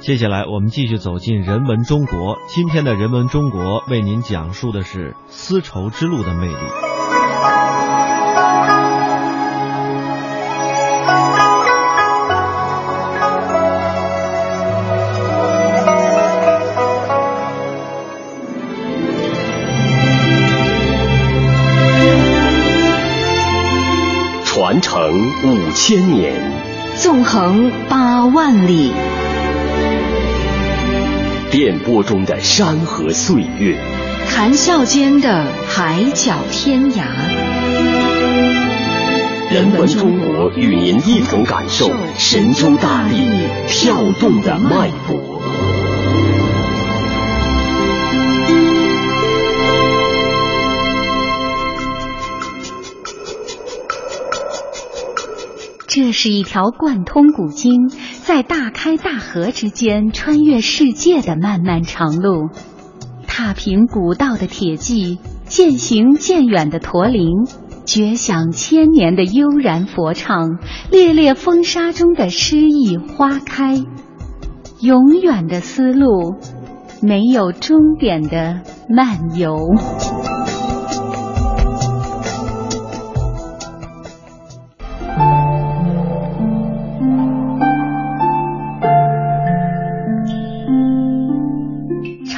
接下来，我们继续走进人文中国。今天的人文中国为您讲述的是丝绸之路的魅力。传承五千年，纵横八万里。电波中的山河岁月，谈笑间的海角天涯。人文中国与您一同感受神州大地跳动的脉搏。这是一条贯通古今，在大开大合之间穿越世界的漫漫长路。踏平古道的铁骑，渐行渐远的驼铃，绝响千年的悠然佛唱，烈烈风沙中的诗意花开。永远的丝路，没有终点的漫游。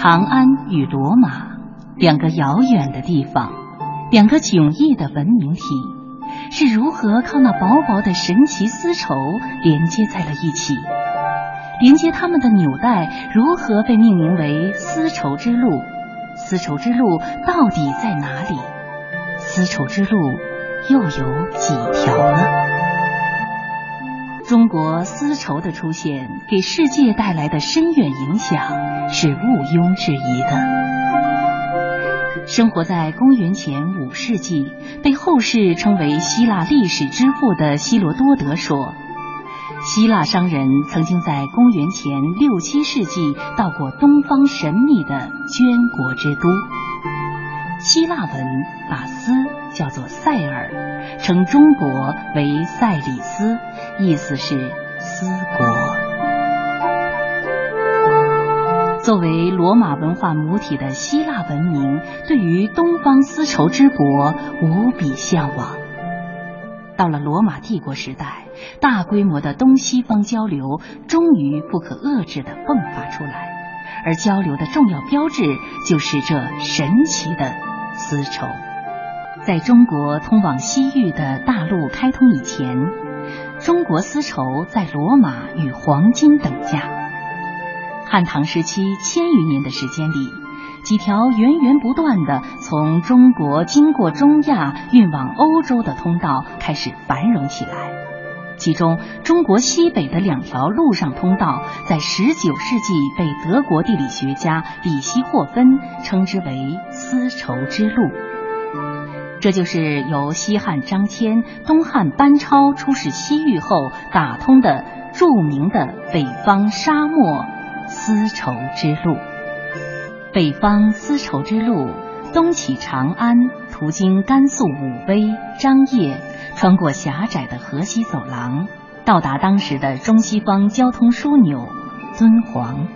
长安与罗马，两个遥远的地方，两个迥异的文明体，是如何靠那薄薄的神奇丝绸连接在了一起？连接他们的纽带如何被命名为丝绸之路？丝绸之路到底在哪里？丝绸之路又有几条呢？中国丝绸的出现给世界带来的深远影响是毋庸置疑的。生活在公元前五世纪，被后世称为希腊历史之父的希罗多德说，希腊商人曾经在公元前六七世纪到过东方神秘的绢国之都。希腊文把丝叫做塞尔，称中国为塞里斯，意思是丝国。作为罗马文化母体的希腊文明，对于东方丝绸之国无比向往。到了罗马帝国时代，大规模的东西方交流终于不可遏制地迸发出来，而交流的重要标志就是这神奇的。丝绸，在中国通往西域的大陆开通以前，中国丝绸在罗马与黄金等价。汉唐时期千余年的时间里，几条源源不断的从中国经过中亚运往欧洲的通道开始繁荣起来。其中，中国西北的两条陆上通道，在十九世纪被德国地理学家李希霍芬称之为“丝绸之路”。这就是由西汉张骞、东汉班超出使西域后打通的著名的北方沙漠丝绸之路。北方丝绸之路东起长安，途经甘肃武威、张掖。穿过狭窄的河西走廊，到达当时的中西方交通枢纽敦煌，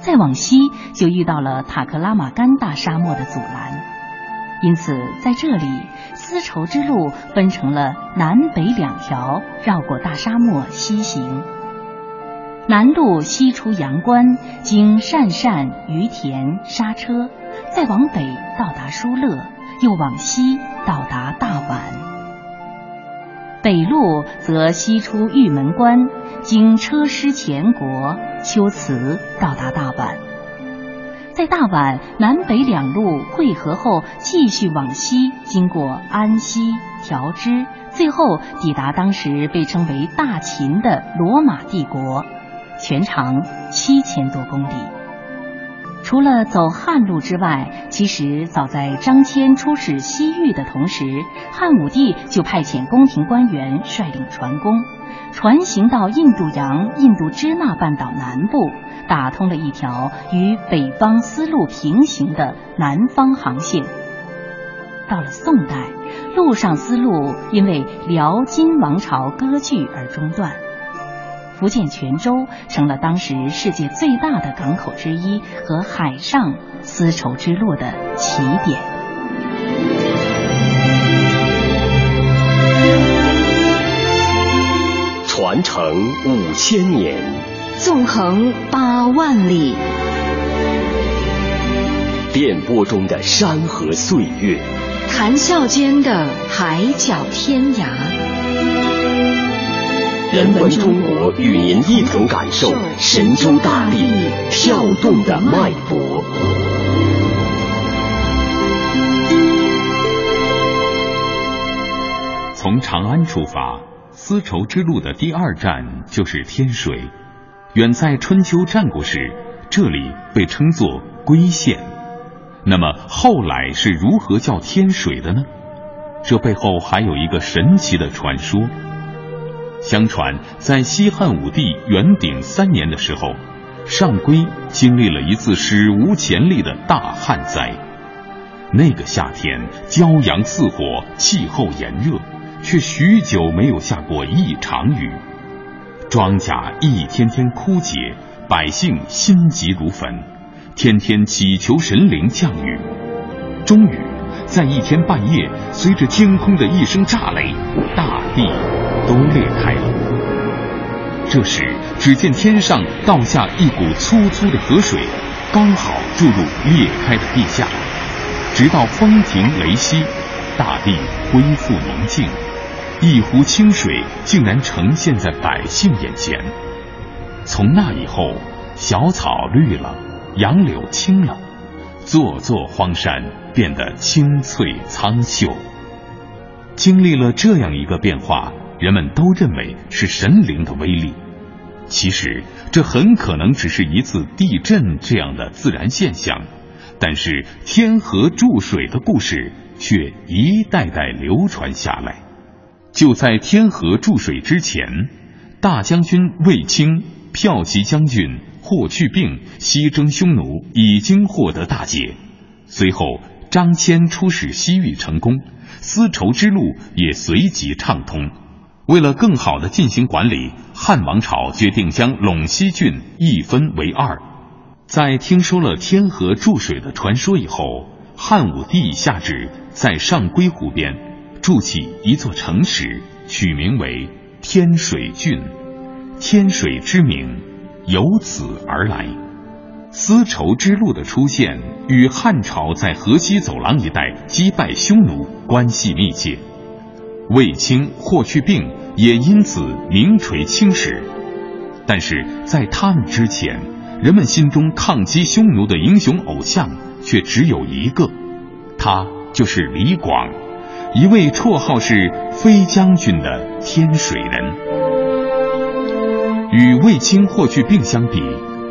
再往西就遇到了塔克拉玛干大沙漠的阻拦，因此在这里丝绸之路分成了南北两条，绕过大沙漠西行。南路西出阳关，经鄯善、于田、莎车，再往北到达疏勒，又往西到达大宛。北路则西出玉门关，经车师前国、龟兹，到达大宛。在大宛南北两路汇合后，继续往西，经过安西、条支，最后抵达当时被称为大秦的罗马帝国，全长七千多公里。除了走汉路之外，其实早在张骞出使西域的同时，汉武帝就派遣宫廷官员率领船工，船行到印度洋、印度支那半岛南部，打通了一条与北方丝路平行的南方航线。到了宋代，陆上丝路因为辽金王朝割据而中断。福建泉州成了当时世界最大的港口之一和海上丝绸之路的起点。传承五千年，纵横八万里，电波中的山河岁月，谈笑间的海角天涯。人文中国与您一同感受神州大地跳动的脉搏。从长安出发，丝绸之路的第二站就是天水。远在春秋战国时，这里被称作归县。那么后来是如何叫天水的呢？这背后还有一个神奇的传说。相传，在西汉武帝元鼎三年的时候，上邽经历了一次史无前例的大旱灾。那个夏天，骄阳似火，气候炎热。却许久没有下过一场雨，庄稼一天天枯竭，百姓心急如焚，天天祈求神灵降雨。终于，在一天半夜，随着天空的一声炸雷，大地都裂开了。这时，只见天上倒下一股粗粗的河水，刚好注入裂开的地下，直到风停雷息，大地恢复宁静。一湖清水竟然呈现在百姓眼前。从那以后，小草绿了，杨柳青了，座座荒山变得青翠苍秀。经历了这样一个变化，人们都认为是神灵的威力。其实，这很可能只是一次地震这样的自然现象，但是天河注水的故事却一代代流传下来。就在天河注水之前，大将军卫青、骠骑将军霍去病西征匈奴已经获得大捷。随后，张骞出使西域成功，丝绸之路也随即畅通。为了更好的进行管理，汉王朝决定将陇西郡一分为二。在听说了天河注水的传说以后，汉武帝下旨在上归湖边。筑起一座城池，取名为天水郡。天水之名由此而来。丝绸之路的出现与汉朝在河西走廊一带击败匈奴关系密切，卫青、霍去病也因此名垂青史。但是在他们之前，人们心中抗击匈奴的英雄偶像却只有一个，他就是李广。一位绰号是飞将军的天水人，与卫青、霍去病相比，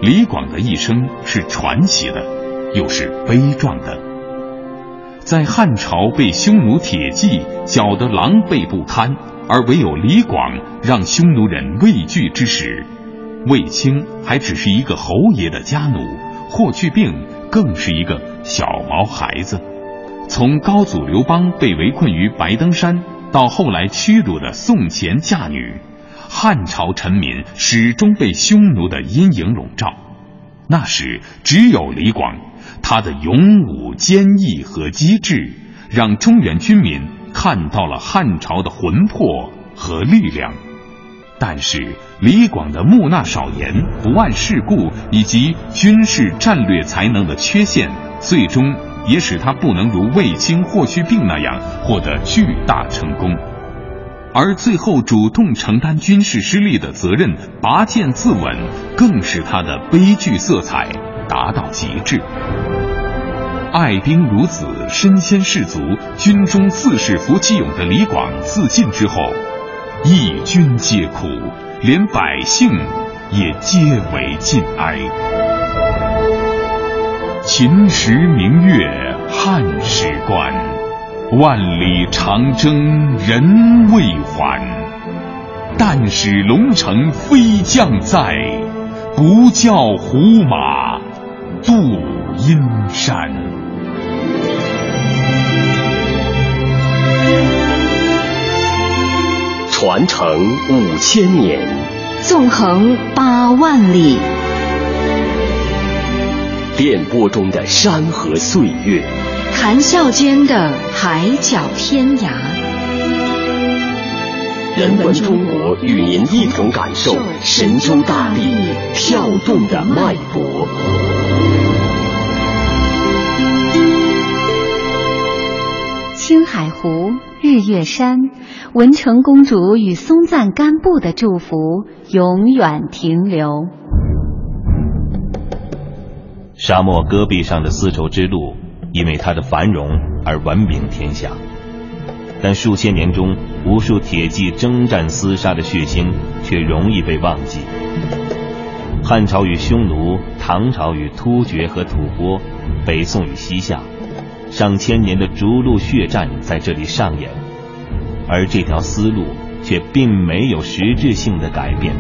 李广的一生是传奇的，又是悲壮的。在汉朝被匈奴铁骑搅得狼狈不堪，而唯有李广让匈奴人畏惧之时，卫青还只是一个侯爷的家奴，霍去病更是一个小毛孩子。从高祖刘邦被围困于白登山，到后来屈辱的宋前嫁女，汉朝臣民始终被匈奴的阴影笼罩。那时，只有李广，他的勇武、坚毅和机智，让中原军民看到了汉朝的魂魄和力量。但是，李广的木讷少言、不谙世故以及军事战略才能的缺陷，最终。也使他不能如卫青、霍去病那样获得巨大成功，而最后主动承担军事失利的责任、拔剑自刎，更使他的悲剧色彩达到极致。爱兵如子、身先士卒、军中自是服其勇的李广自尽之后，义军皆苦，连百姓也皆为尽哀。秦时明月汉时关，万里长征人未还。但使龙城飞将在，不教胡马度阴山。传承五千年，纵横八万里，电波中的山河岁月，谈笑间的海角天涯。人文中国与您一同感受神州大地跳动的脉搏。青海湖、日月山、文成公主与松赞干布的祝福永远停留。沙漠戈壁上的丝绸之路，因为它的繁荣而闻名天下。但数千年中，无数铁骑征战厮杀的血腥，却容易被忘记。汉朝与匈奴，唐朝与突厥和吐蕃，北宋与西夏。上千年的逐鹿血战在这里上演，而这条丝路却并没有实质性的改变。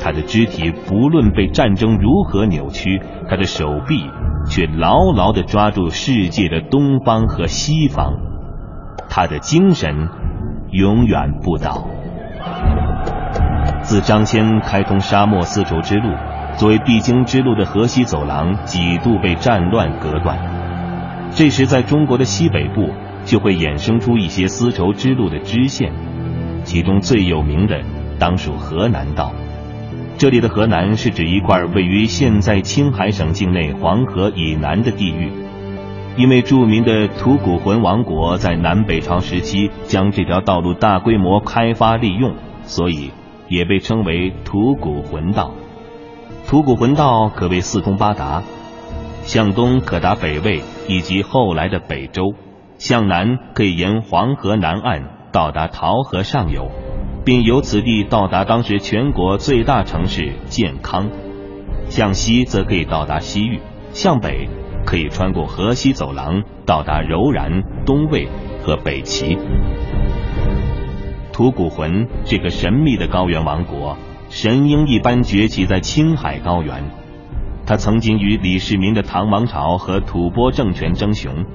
他的肢体不论被战争如何扭曲，他的手臂却牢牢地抓住世界的东方和西方。他的精神永远不倒。自张骞开通沙漠丝绸之路，作为必经之路的河西走廊几度被战乱隔断。这时，在中国的西北部就会衍生出一些丝绸之路的支线，其中最有名的当属河南道。这里的河南是指一块位于现在青海省境内黄河以南的地域。因为著名的吐谷浑王国在南北朝时期将这条道路大规模开发利用，所以也被称为吐谷浑道。吐谷浑道可谓四通八达。向东可达北魏以及后来的北周，向南可以沿黄河南岸到达洮河上游，并由此地到达当时全国最大城市建康；向西则可以到达西域，向北可以穿过河西走廊到达柔然、东魏和北齐。吐谷浑这个神秘的高原王国，神鹰一般崛起在青海高原。他曾经与李世民的唐王朝和吐蕃政权争雄，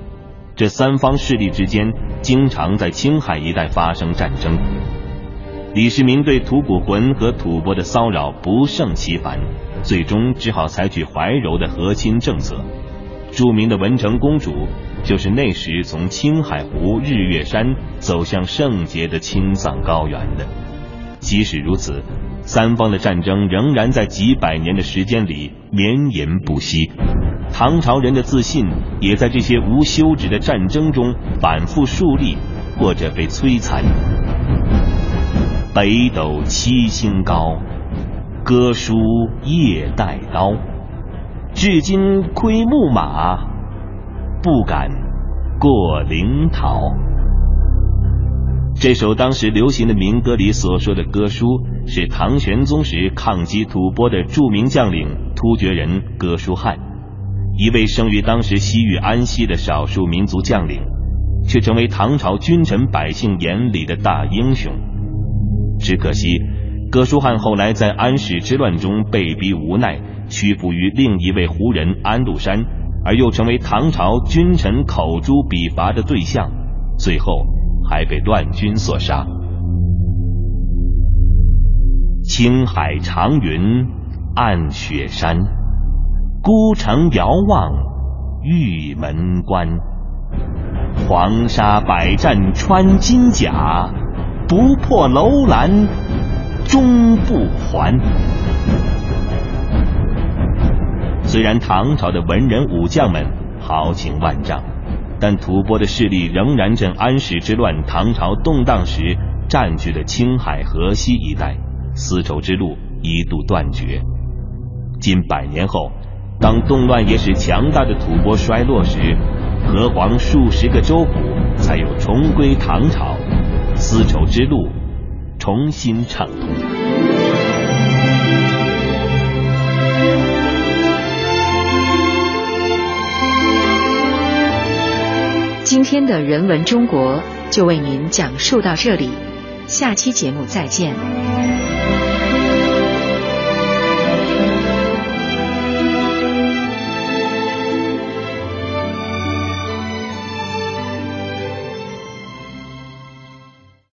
这三方势力之间经常在青海一带发生战争。李世民对吐谷浑和吐蕃的骚扰不胜其烦，最终只好采取怀柔的和亲政策。著名的文成公主就是那时从青海湖、日月山走向圣洁的青藏高原的。即使如此。三方的战争仍然在几百年的时间里绵延不息，唐朝人的自信也在这些无休止的战争中反复树立，或者被摧残。北斗七星高，哥舒夜带刀，至今窥牧马，不敢过灵桃。这首当时流行的民歌里所说的哥舒。是唐玄宗时抗击吐蕃的著名将领突厥人哥舒翰，一位生于当时西域安西的少数民族将领，却成为唐朝君臣百姓眼里的大英雄。只可惜，哥舒翰后来在安史之乱中被逼无奈，屈服于另一位胡人安禄山，而又成为唐朝君臣口诛笔伐的对象，最后还被乱军所杀。青海长云暗雪山，孤城遥望玉门关。黄沙百战穿金甲，不破楼兰终不还。虽然唐朝的文人武将们豪情万丈，但吐蕃的势力仍然趁安史之乱、唐朝动荡时占据了青海河西一带。丝绸之路一度断绝。近百年后，当动乱也使强大的吐蕃衰落时，河湟数十个州府才有重归唐朝，丝绸之路重新畅通。今天的人文中国就为您讲述到这里，下期节目再见。